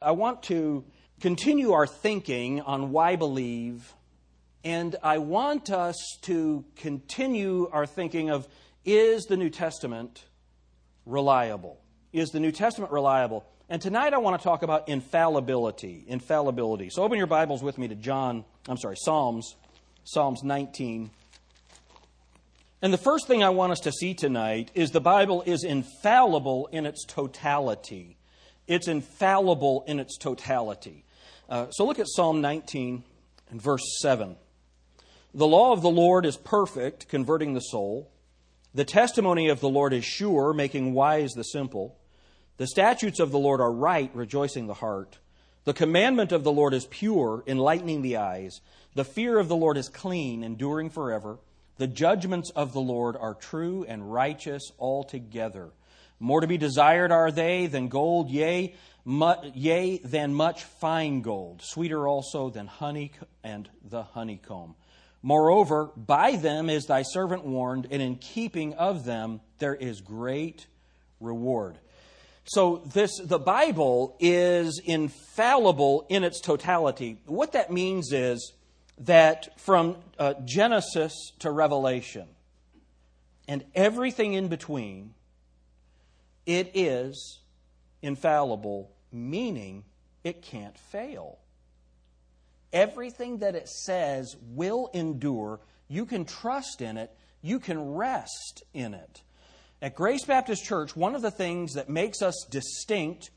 I want to continue our thinking on why believe, and I want us to continue our thinking of is the New Testament reliable? Is the New Testament reliable? And tonight I want to talk about infallibility. Infallibility. So open your Bibles with me to John, I'm sorry, Psalms, Psalms 19. And the first thing I want us to see tonight is the Bible is infallible in its totality. It's infallible in its totality. Uh, so look at Psalm 19 and verse 7. The law of the Lord is perfect, converting the soul. The testimony of the Lord is sure, making wise the simple. The statutes of the Lord are right, rejoicing the heart. The commandment of the Lord is pure, enlightening the eyes. The fear of the Lord is clean, enduring forever. The judgments of the Lord are true and righteous altogether. More to be desired are they than gold, yea, mu- yea, than much fine gold, sweeter also than honey and the honeycomb. Moreover, by them is thy servant warned, and in keeping of them there is great reward. So this the Bible is infallible in its totality. What that means is that from uh, Genesis to Revelation and everything in between it is infallible, meaning it can't fail. Everything that it says will endure. You can trust in it, you can rest in it. At Grace Baptist Church, one of the things that makes us distinct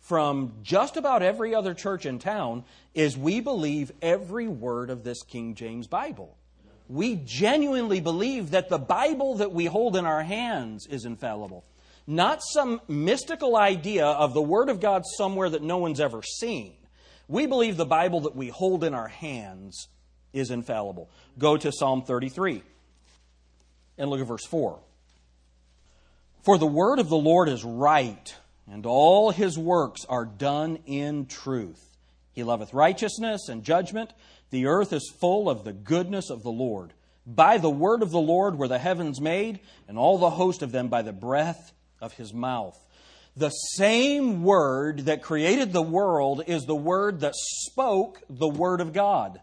from just about every other church in town is we believe every word of this King James Bible. We genuinely believe that the Bible that we hold in our hands is infallible not some mystical idea of the Word of God somewhere that no one's ever seen. We believe the Bible that we hold in our hands is infallible. Go to Psalm 33 and look at verse 4. For the word of the Lord is right, and all his works are done in truth. He loveth righteousness and judgment. The earth is full of the goodness of the Lord. By the word of the Lord were the heavens made, and all the host of them by the breath of his mouth. The same word that created the world is the word that spoke the word of God.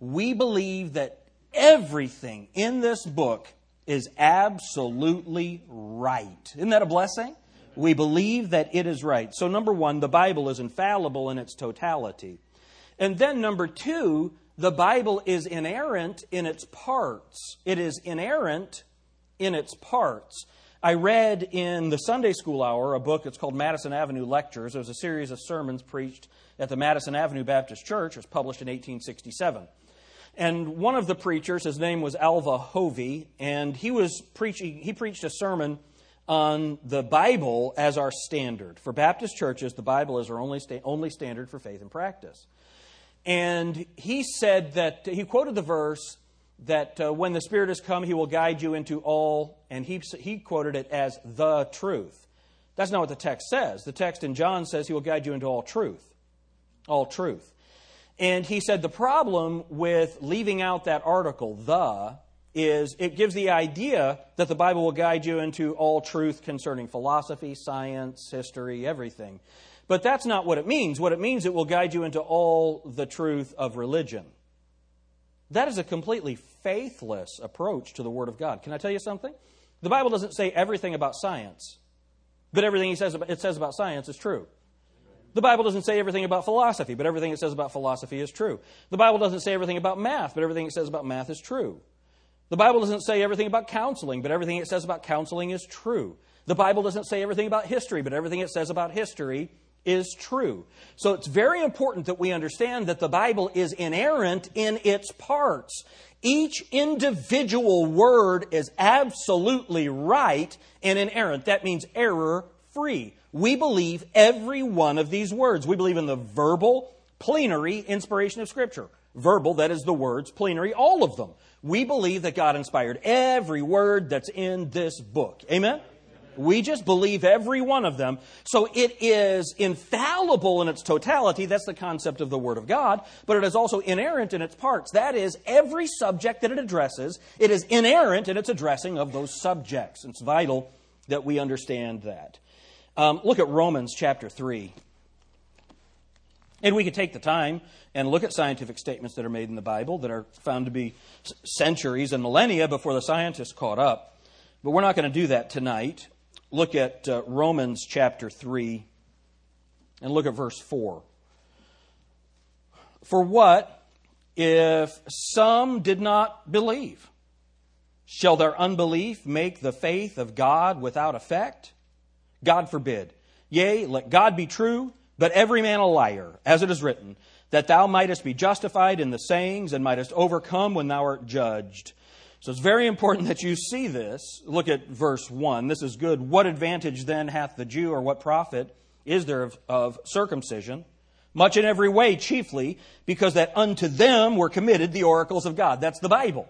We believe that everything in this book is absolutely right. Isn't that a blessing? We believe that it is right. So, number one, the Bible is infallible in its totality. And then, number two, the Bible is inerrant in its parts. It is inerrant in its parts. I read in the Sunday school hour a book that's called Madison Avenue Lectures. It was a series of sermons preached at the Madison Avenue Baptist Church. It was published in 1867. And one of the preachers, his name was Alvah Hovey, and he was preaching, he preached a sermon on the Bible as our standard. For Baptist churches, the Bible is our only, sta- only standard for faith and practice. And he said that, he quoted the verse, that uh, when the Spirit has come, He will guide you into all, and he, he quoted it as the truth. That's not what the text says. The text in John says He will guide you into all truth. All truth. And he said the problem with leaving out that article, the, is it gives the idea that the Bible will guide you into all truth concerning philosophy, science, history, everything. But that's not what it means. What it means, it will guide you into all the truth of religion. That is a completely faithless approach to the Word of God. Can I tell you something? The Bible doesn't say everything about science, but everything it says about, it says about science is true. The Bible doesn't say everything about philosophy, but everything it says about philosophy is true. The Bible doesn't say everything about math, but everything it says about math is true. The Bible doesn't say everything about counseling, but everything it says about counseling is true. The Bible doesn't say everything about history, but everything it says about history is true. So it's very important that we understand that the Bible is inerrant in its parts. Each individual word is absolutely right and inerrant. That means error free. We believe every one of these words. We believe in the verbal, plenary inspiration of Scripture. Verbal, that is the words, plenary, all of them. We believe that God inspired every word that's in this book. Amen? We just believe every one of them. So it is infallible in its totality. That's the concept of the Word of God. But it is also inerrant in its parts. That is, every subject that it addresses, it is inerrant in its addressing of those subjects. It's vital that we understand that. Um, look at Romans chapter 3. And we could take the time and look at scientific statements that are made in the Bible that are found to be centuries and millennia before the scientists caught up. But we're not going to do that tonight. Look at uh, Romans chapter 3 and look at verse 4. For what if some did not believe? Shall their unbelief make the faith of God without effect? God forbid. Yea, let God be true, but every man a liar, as it is written, that thou mightest be justified in the sayings and mightest overcome when thou art judged. So it's very important that you see this. Look at verse 1. This is good. What advantage then hath the Jew, or what profit is there of, of circumcision? Much in every way, chiefly, because that unto them were committed the oracles of God. That's the Bible.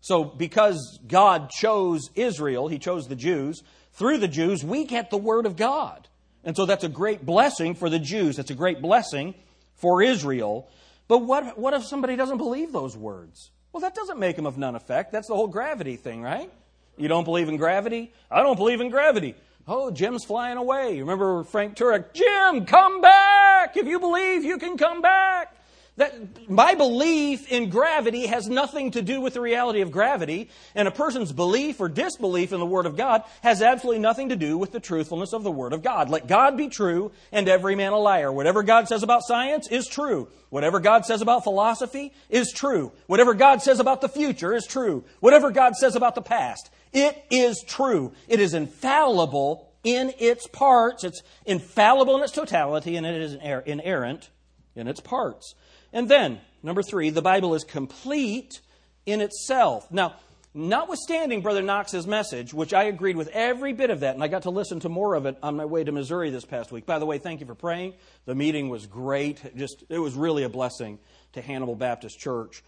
So, because God chose Israel, He chose the Jews, through the Jews, we get the Word of God. And so that's a great blessing for the Jews. It's a great blessing for Israel. But what, what if somebody doesn't believe those words? Well, that doesn't make them of none effect. That's the whole gravity thing, right? You don't believe in gravity? I don't believe in gravity. Oh, Jim's flying away. You remember Frank Turek? Jim, come back! If you believe, you can come back. That my belief in gravity has nothing to do with the reality of gravity, and a person's belief or disbelief in the Word of God has absolutely nothing to do with the truthfulness of the Word of God. Let God be true and every man a liar. Whatever God says about science is true. Whatever God says about philosophy is true. Whatever God says about the future is true. Whatever God says about the past, it is true. It is infallible in its parts. It's infallible in its totality, and it is inerrant in its parts. And then, number three, the Bible is complete in itself. Now, notwithstanding Brother Knox's message, which I agreed with every bit of that, and I got to listen to more of it on my way to Missouri this past week. By the way, thank you for praying. The meeting was great. It just it was really a blessing to Hannibal Baptist Church,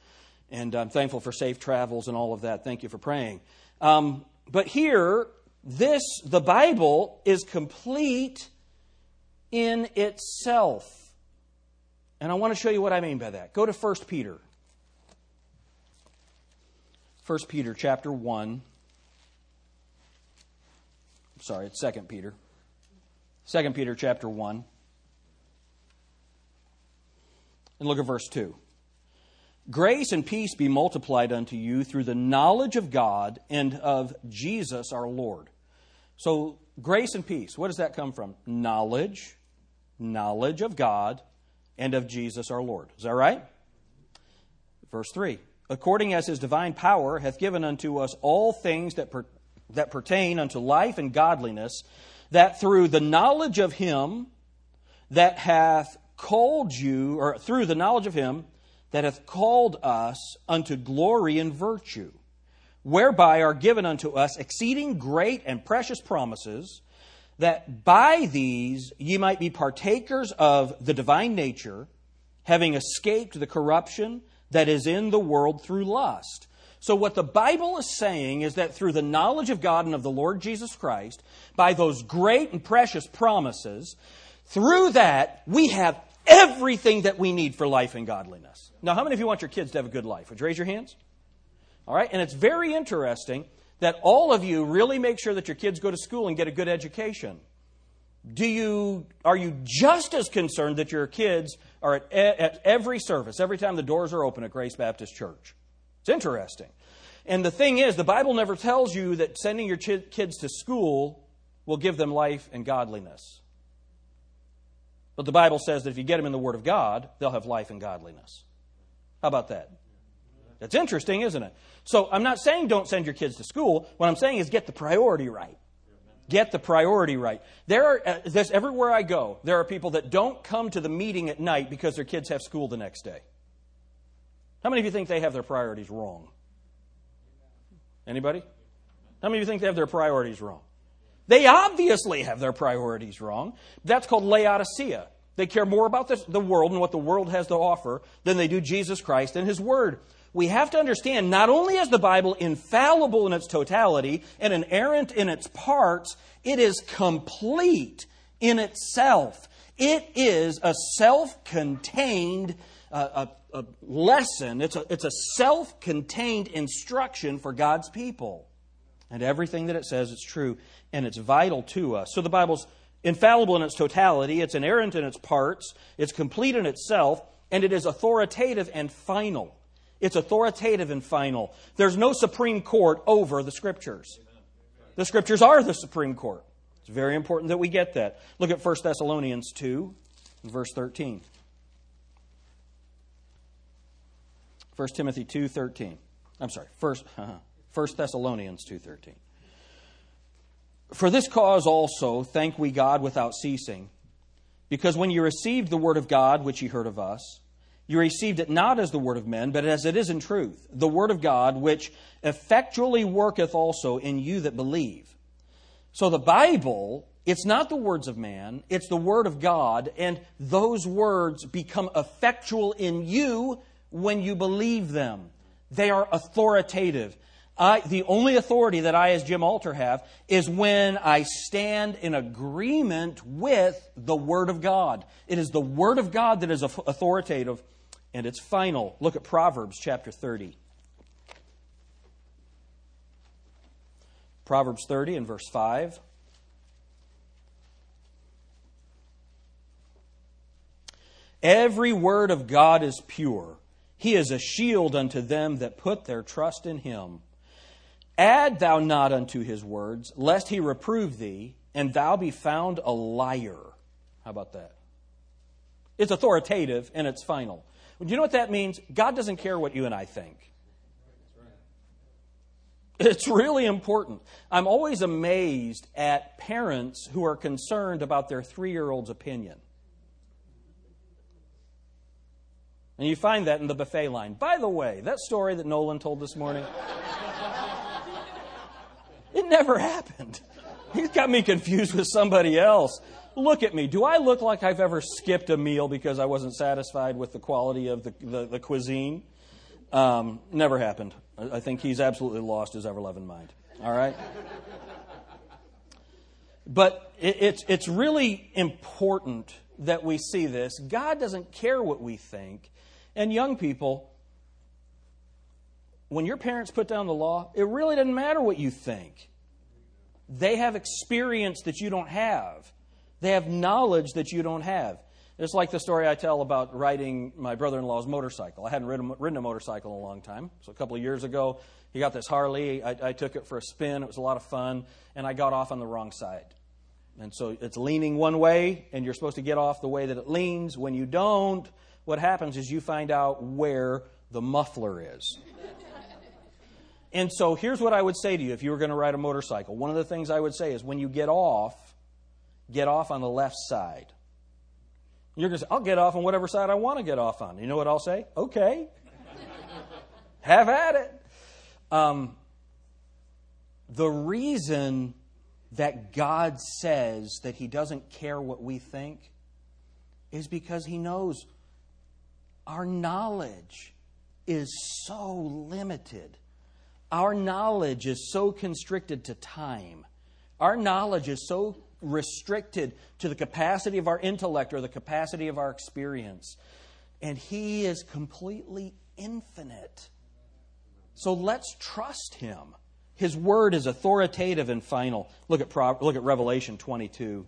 and I'm thankful for safe travels and all of that. Thank you for praying. Um, but here, this the Bible is complete in itself. And I want to show you what I mean by that. Go to 1 Peter. 1 Peter chapter 1. Sorry, it's 2 Peter. 2 Peter chapter 1. And look at verse 2. Grace and peace be multiplied unto you through the knowledge of God and of Jesus our Lord. So, grace and peace, what does that come from? Knowledge, knowledge of God, and of Jesus our Lord. Is that right? Verse 3 According as his divine power hath given unto us all things that, per, that pertain unto life and godliness, that through the knowledge of him that hath called you, or through the knowledge of him that hath called us unto glory and virtue, whereby are given unto us exceeding great and precious promises that by these ye might be partakers of the divine nature, having escaped the corruption that is in the world through lust. So, what the Bible is saying is that through the knowledge of God and of the Lord Jesus Christ, by those great and precious promises, through that we have everything that we need for life and godliness. Now, how many of you want your kids to have a good life? Would you raise your hands? All right, and it's very interesting that all of you really make sure that your kids go to school and get a good education. Do you, are you just as concerned that your kids are at, at every service, every time the doors are open at Grace Baptist Church? It's interesting. And the thing is, the Bible never tells you that sending your ch- kids to school will give them life and godliness. But the Bible says that if you get them in the Word of God, they'll have life and godliness. How about that? That's interesting, isn't it? So I'm not saying don't send your kids to school. What I'm saying is get the priority right. Get the priority right. There are, uh, this, everywhere I go, there are people that don't come to the meeting at night because their kids have school the next day. How many of you think they have their priorities wrong? Anybody? How many of you think they have their priorities wrong? They obviously have their priorities wrong. That's called Laodicea. They care more about the, the world and what the world has to offer than they do Jesus Christ and His Word we have to understand not only is the Bible infallible in its totality and inerrant in its parts, it is complete in itself. It is a self contained uh, a, a lesson, it's a, it's a self contained instruction for God's people. And everything that it says is true, and it's vital to us. So the Bible's infallible in its totality, it's inerrant in its parts, it's complete in itself, and it is authoritative and final. It's authoritative and final. There's no Supreme Court over the Scriptures. The Scriptures are the Supreme Court. It's very important that we get that. Look at 1 Thessalonians 2, verse 13. 1 Timothy 2:13. I'm sorry, 1, uh, 1 Thessalonians 2:13. For this cause also thank we God without ceasing, because when you received the word of God which ye heard of us, you received it not as the word of men, but as it is in truth, the word of God, which effectually worketh also in you that believe. So the Bible, it's not the words of man, it's the word of God, and those words become effectual in you when you believe them. They are authoritative. I, the only authority that I, as Jim Alter, have is when I stand in agreement with the Word of God. It is the Word of God that is authoritative and it's final. Look at Proverbs chapter 30. Proverbs 30 and verse 5. Every word of God is pure. He is a shield unto them that put their trust in him. Add thou not unto his words, lest he reprove thee, and thou be found a liar. How about that? It's authoritative and it's final. Do you know what that means? God doesn't care what you and I think. It's really important. I'm always amazed at parents who are concerned about their three year old's opinion. And you find that in the buffet line. By the way, that story that Nolan told this morning, it never happened. He's got me confused with somebody else. Look at me. Do I look like I've ever skipped a meal because I wasn't satisfied with the quality of the, the, the cuisine? Um, never happened. I think he's absolutely lost his ever loving mind. All right? But it, it's, it's really important that we see this. God doesn't care what we think. And young people, when your parents put down the law, it really doesn't matter what you think. They have experience that you don't have. They have knowledge that you don't have. It's like the story I tell about riding my brother in law's motorcycle. I hadn't ridden, a motorcycle in a long time. So a couple of years ago, he got this Harley. I, I took it for a spin. It was a lot of fun. And I got off on the wrong side. And so it's leaning one way, and you're supposed to get off the way that it leans. When you don't, what happens is you find out where the muffler is. And so here's what I would say to you if you were going to ride a motorcycle. One of the things I would say is when you get off, get off on the left side. You're going to say, I'll get off on whatever side I want to get off on. You know what I'll say? Okay. Have at it. Um, the reason that God says that He doesn't care what we think is because He knows our knowledge is so limited. Our knowledge is so constricted to time. Our knowledge is so restricted to the capacity of our intellect or the capacity of our experience. And He is completely infinite. So let's trust Him. His word is authoritative and final. Look at, look at Revelation 22.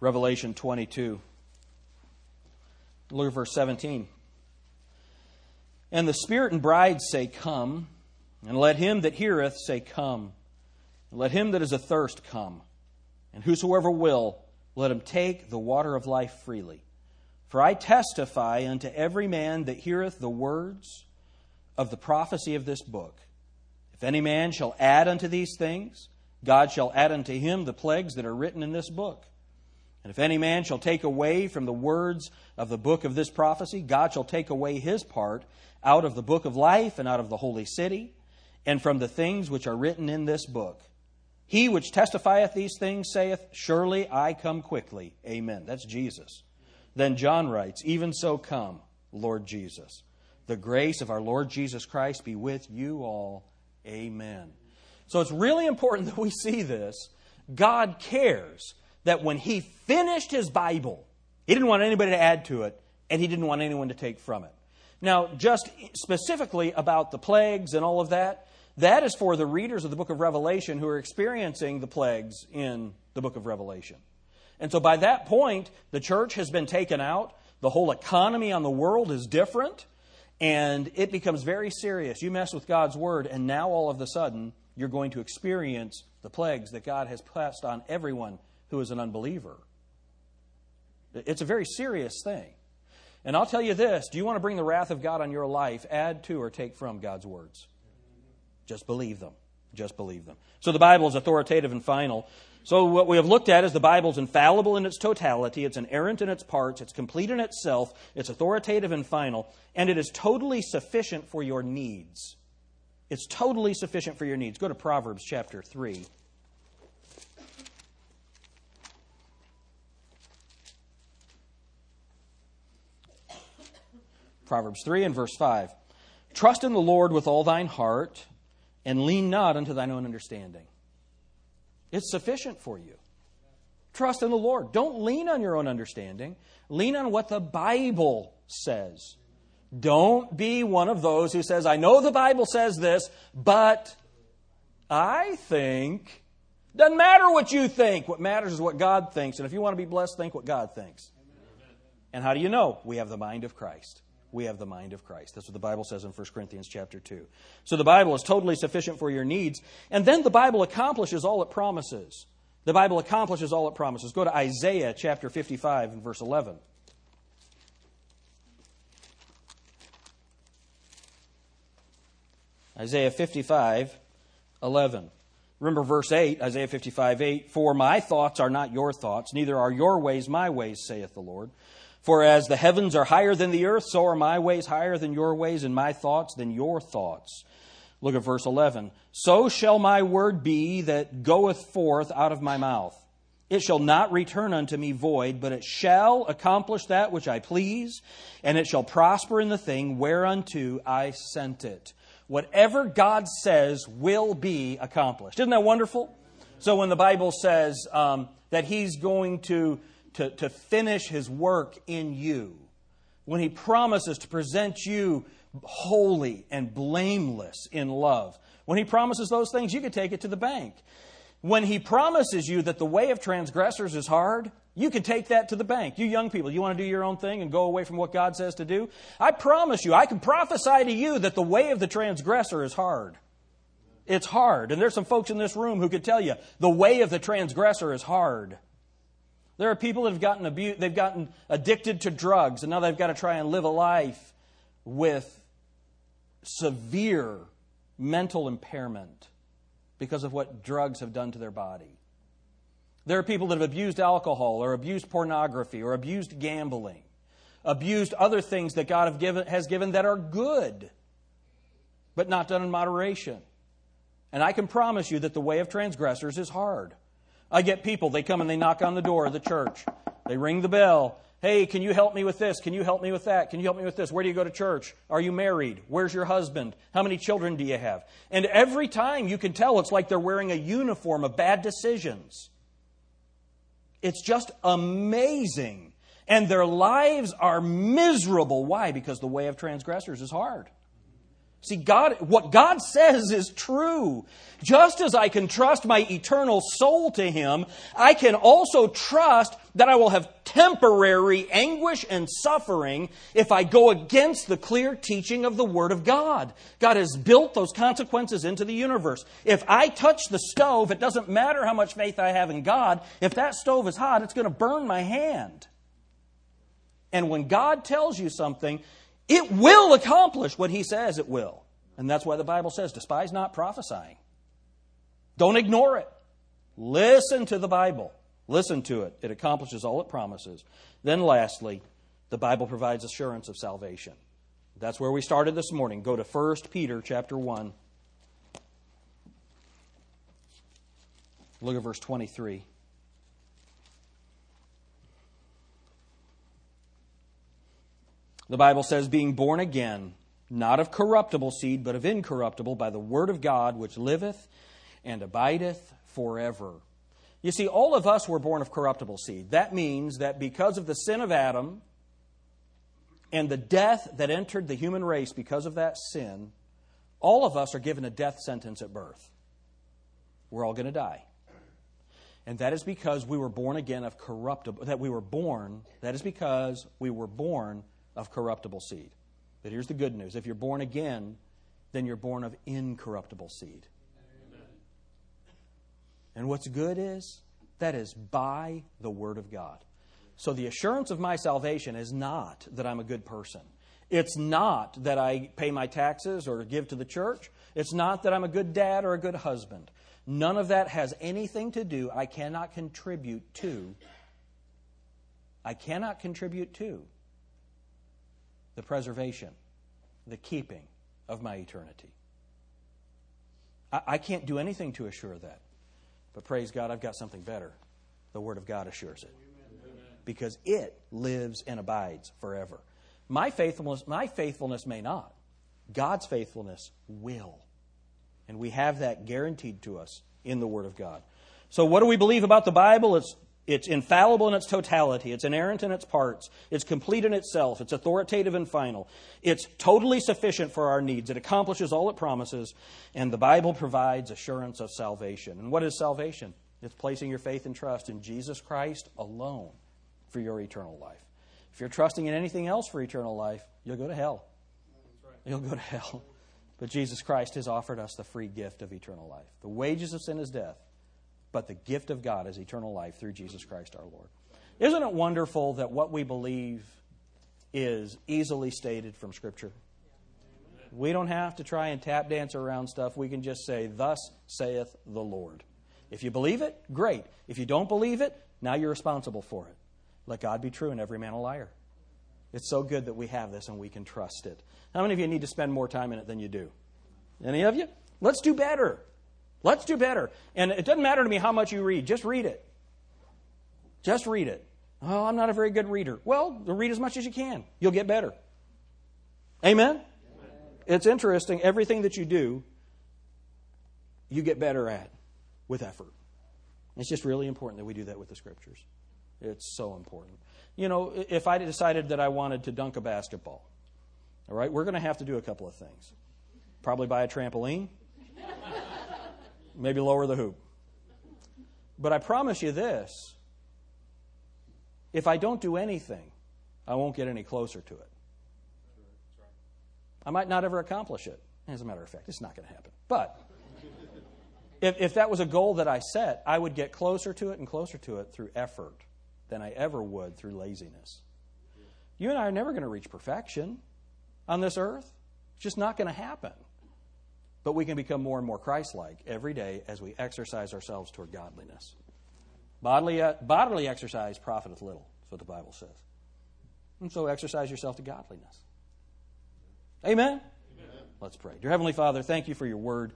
Revelation 22. Look at verse 17. And the Spirit and bride say, Come. And let him that heareth say, Come. And let him that is athirst come. And whosoever will, let him take the water of life freely. For I testify unto every man that heareth the words of the prophecy of this book. If any man shall add unto these things, God shall add unto him the plagues that are written in this book. And if any man shall take away from the words of the book of this prophecy, God shall take away his part out of the book of life and out of the holy city and from the things which are written in this book. He which testifieth these things saith, Surely I come quickly. Amen. That's Jesus. Then John writes, Even so come, Lord Jesus. The grace of our Lord Jesus Christ be with you all. Amen. So it's really important that we see this. God cares that when He finished His Bible, He didn't want anybody to add to it, and He didn't want anyone to take from it. Now, just specifically about the plagues and all of that, That is for the readers of the book of Revelation who are experiencing the plagues in the book of Revelation. And so by that point, the church has been taken out. The whole economy on the world is different. And it becomes very serious. You mess with God's word, and now all of a sudden, you're going to experience the plagues that God has passed on everyone who is an unbeliever. It's a very serious thing. And I'll tell you this do you want to bring the wrath of God on your life? Add to or take from God's words. Just believe them. Just believe them. So the Bible is authoritative and final. So what we have looked at is the Bible is infallible in its totality, it's inerrant in its parts, it's complete in itself, it's authoritative and final, and it is totally sufficient for your needs. It's totally sufficient for your needs. Go to Proverbs chapter 3. Proverbs 3 and verse 5. Trust in the Lord with all thine heart, and lean not unto thine own understanding. It's sufficient for you. Trust in the Lord. Don't lean on your own understanding. Lean on what the Bible says. Don't be one of those who says, I know the Bible says this, but I think. Doesn't matter what you think. What matters is what God thinks. And if you want to be blessed, think what God thinks. And how do you know? We have the mind of Christ we have the mind of Christ. That's what the Bible says in 1 Corinthians chapter 2. So the Bible is totally sufficient for your needs. And then the Bible accomplishes all it promises. The Bible accomplishes all it promises. Go to Isaiah chapter 55 and verse 11. Isaiah 55, 11. Remember verse 8, Isaiah 55, 8. For my thoughts are not your thoughts, neither are your ways my ways, saith the Lord. For as the heavens are higher than the earth, so are my ways higher than your ways, and my thoughts than your thoughts. Look at verse 11. So shall my word be that goeth forth out of my mouth. It shall not return unto me void, but it shall accomplish that which I please, and it shall prosper in the thing whereunto I sent it. Whatever God says will be accomplished. Isn't that wonderful? So when the Bible says um, that He's going to to, to finish his work in you, when he promises to present you holy and blameless in love, when he promises those things, you can take it to the bank. When he promises you that the way of transgressors is hard, you can take that to the bank. You young people, you want to do your own thing and go away from what God says to do? I promise you, I can prophesy to you that the way of the transgressor is hard. It's hard. And there's some folks in this room who could tell you the way of the transgressor is hard. There are people that have gotten abused, they've gotten addicted to drugs, and now they've got to try and live a life with severe mental impairment because of what drugs have done to their body. There are people that have abused alcohol or abused pornography or abused gambling, abused other things that God given, has given that are good, but not done in moderation. And I can promise you that the way of transgressors is hard. I get people, they come and they knock on the door of the church. They ring the bell. Hey, can you help me with this? Can you help me with that? Can you help me with this? Where do you go to church? Are you married? Where's your husband? How many children do you have? And every time you can tell it's like they're wearing a uniform of bad decisions. It's just amazing. And their lives are miserable. Why? Because the way of transgressors is hard. See, God, what God says is true. Just as I can trust my eternal soul to Him, I can also trust that I will have temporary anguish and suffering if I go against the clear teaching of the Word of God. God has built those consequences into the universe. If I touch the stove, it doesn't matter how much faith I have in God. If that stove is hot, it's going to burn my hand. And when God tells you something, it will accomplish what he says it will. And that's why the Bible says, despise not prophesying. Don't ignore it. Listen to the Bible. Listen to it. It accomplishes all it promises. Then, lastly, the Bible provides assurance of salvation. That's where we started this morning. Go to 1 Peter chapter 1. Look at verse 23. The Bible says, being born again, not of corruptible seed, but of incorruptible, by the word of God, which liveth and abideth forever. You see, all of us were born of corruptible seed. That means that because of the sin of Adam and the death that entered the human race because of that sin, All of us are given a death sentence at birth. We're all going to die. And that is because we were born again of corruptible, that we were born, that is because we were born of corruptible seed. But here's the good news if you're born again, then you're born of incorruptible seed. Amen. And what's good is that is by the Word of God. So the assurance of my salvation is not that I'm a good person. It's not that I pay my taxes or give to the church. It's not that I'm a good dad or a good husband. None of that has anything to do, I cannot contribute to. I cannot contribute to the preservation, the keeping of my eternity. I, I can't do anything to assure that. But praise God, I've got something better. The Word of God assures it. Because it lives and abides forever. My faithfulness, my faithfulness may not. God's faithfulness will. And we have that guaranteed to us in the Word of God. So, what do we believe about the Bible? It's, it's infallible in its totality, it's inerrant in its parts, it's complete in itself, it's authoritative and final, it's totally sufficient for our needs, it accomplishes all it promises, and the Bible provides assurance of salvation. And what is salvation? It's placing your faith and trust in Jesus Christ alone for your eternal life. If you're trusting in anything else for eternal life, you'll go to hell. You'll go to hell. But Jesus Christ has offered us the free gift of eternal life. The wages of sin is death, but the gift of God is eternal life through Jesus Christ our Lord. Isn't it wonderful that what we believe is easily stated from Scripture? We don't have to try and tap dance around stuff. We can just say, Thus saith the Lord. If you believe it, great. If you don't believe it, now you're responsible for it. Let God be true and every man a liar. It's so good that we have this and we can trust it. How many of you need to spend more time in it than you do? Any of you? Let's do better. Let's do better. And it doesn't matter to me how much you read, just read it. Just read it. Oh, I'm not a very good reader. Well, read as much as you can. You'll get better. Amen? Amen? It's interesting. Everything that you do, you get better at with effort. It's just really important that we do that with the scriptures. It's so important. You know, if I decided that I wanted to dunk a basketball, all right, we're going to have to do a couple of things. Probably buy a trampoline, maybe lower the hoop. But I promise you this if I don't do anything, I won't get any closer to it. I might not ever accomplish it. As a matter of fact, it's not going to happen. But if, if that was a goal that I set, I would get closer to it and closer to it through effort than I ever would through laziness. You and I are never going to reach perfection on this earth. It's just not going to happen. But we can become more and more Christ like every day as we exercise ourselves toward godliness. Bodily, uh, bodily exercise profiteth little, that's what the Bible says. And so exercise yourself to godliness. Amen? Amen? Let's pray. Dear Heavenly Father, thank you for your word.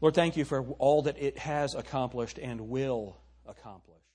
Lord, thank you for all that it has accomplished and will accomplish.